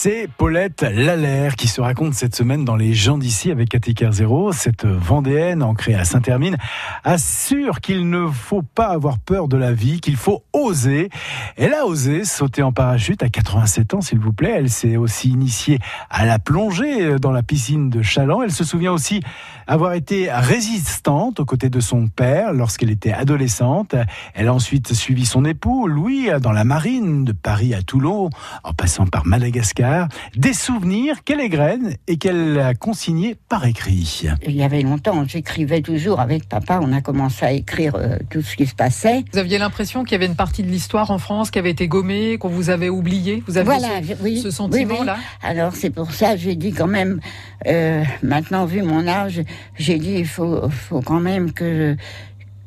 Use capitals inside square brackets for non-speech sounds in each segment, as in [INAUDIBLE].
C'est Paulette Lallaire qui se raconte cette semaine dans Les gens d'ici avec Cathy Kerzero. Cette Vendéenne ancrée à Saint-Hermine assure qu'il ne faut pas avoir peur de la vie, qu'il faut oser. Elle a osé sauter en parachute à 87 ans, s'il vous plaît. Elle s'est aussi initiée à la plongée dans la piscine de Chaland. Elle se souvient aussi avoir été résistante aux côtés de son père lorsqu'elle était adolescente. Elle a ensuite suivi son époux, Louis, dans la marine de Paris à Toulon, en passant par Madagascar. Des souvenirs qu'elle égrène et qu'elle a consignés par écrit. Il y avait longtemps, j'écrivais toujours avec papa. On a commencé à écrire euh, tout ce qui se passait. Vous aviez l'impression qu'il y avait une partie de l'histoire en France qui avait été gommée, qu'on vous avait oublié Vous avez voilà, ce, oui, ce sentiment-là? Alors c'est pour ça j'ai dit quand même, euh, maintenant vu mon âge, j'ai dit il faut, faut quand même que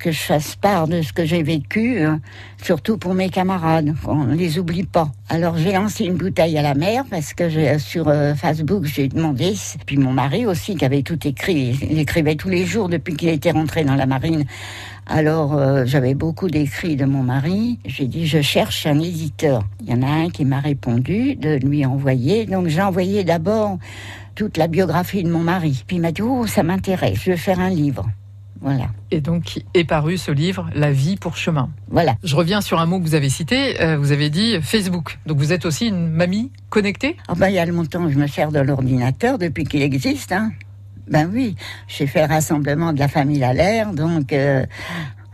que je fasse part de ce que j'ai vécu, hein, surtout pour mes camarades, qu'on ne les oublie pas. Alors j'ai lancé une bouteille à la mer parce que j'ai, sur euh, Facebook j'ai demandé, puis mon mari aussi qui avait tout écrit, il écrivait tous les jours depuis qu'il était rentré dans la marine. Alors euh, j'avais beaucoup d'écrits de mon mari, j'ai dit je cherche un éditeur. Il y en a un qui m'a répondu de lui envoyer, donc j'ai envoyé d'abord toute la biographie de mon mari. Puis il m'a dit oh ça m'intéresse, je vais faire un livre. Voilà. Et donc est paru ce livre, La vie pour chemin. Voilà. Je reviens sur un mot que vous avez cité. euh, vous avez dit Facebook. Donc vous êtes aussi une mamie connectée? Oh ben, il y a longtemps, je me sers de l'ordinateur depuis qu'il existe. Hein. Ben oui, j'ai fait le rassemblement de la famille à l'air, donc euh,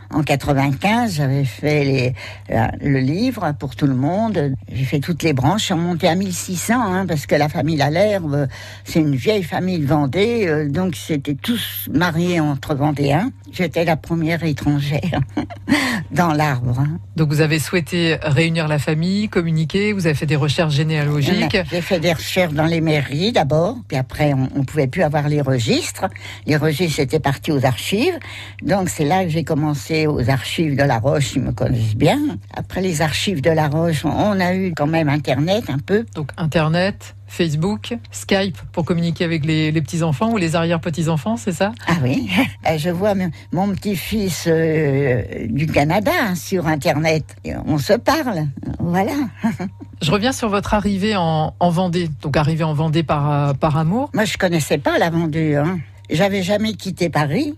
en 95, j'avais fait les, euh, le livre pour tout le monde. J'ai fait toutes les branches, je suis remontée à 1600, hein, parce que la famille à l'herbe, c'est une vieille famille de Vendée, euh, donc c'était tous mariés entre Vendéens. J'étais la première étrangère [LAUGHS] dans l'arbre. Hein. Donc vous avez souhaité réunir la famille, communiquer, vous avez fait des recherches généalogiques. J'ai fait des recherches dans les mairies d'abord, puis après on, on pouvait plus avoir les registres. Les registres étaient partis aux archives, donc c'est là que j'ai commencé aux archives de La Roche, ils me connaissent bien. Après les archives de La Roche, on a eu quand même Internet un peu. Donc Internet, Facebook, Skype pour communiquer avec les, les petits-enfants ou les arrière-petits-enfants, c'est ça? Ah oui, [LAUGHS] Euh, je vois mon petit-fils euh, du Canada hein, sur Internet. Et On se parle, voilà. [LAUGHS] Je reviens sur votre arrivée en, en Vendée. Donc arrivée en Vendée par, euh, par amour. Moi, je connaissais pas la Vendée. Hein. J'avais jamais quitté Paris.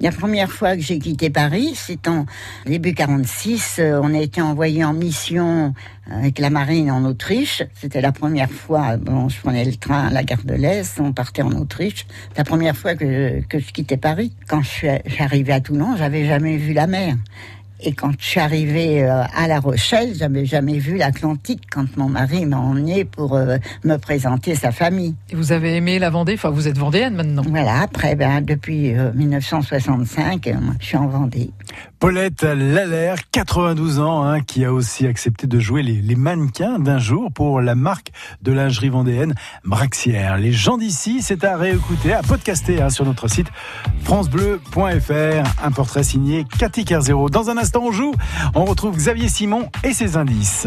La première fois que j'ai quitté Paris, c'est en début 46. euh, on a été envoyé en mission avec la marine en Autriche. C'était la première fois. Bon, je prenais le train à la gare de l'Est. On partait en Autriche. La première fois que, que je quittais Paris. Quand je suis arrivée à Toulon, j'avais jamais vu la mer. Et quand je suis arrivée euh, à La Rochelle, j'avais jamais vu l'Atlantique quand mon mari m'a emmené pour euh, me présenter sa famille. Et vous avez aimé la Vendée? Enfin, vous êtes vendéenne maintenant. Voilà, après, ben, depuis euh, 1965, euh, je suis en Vendée. Paulette Lallaire, 92 ans, hein, qui a aussi accepté de jouer les, les mannequins d'un jour pour la marque de lingerie vendéenne Braxière. Les gens d'ici, c'est à réécouter, à podcaster hein, sur notre site francebleu.fr. Un portrait signé Cathy Kerzero. Dans un On retrouve Xavier Simon et ses indices.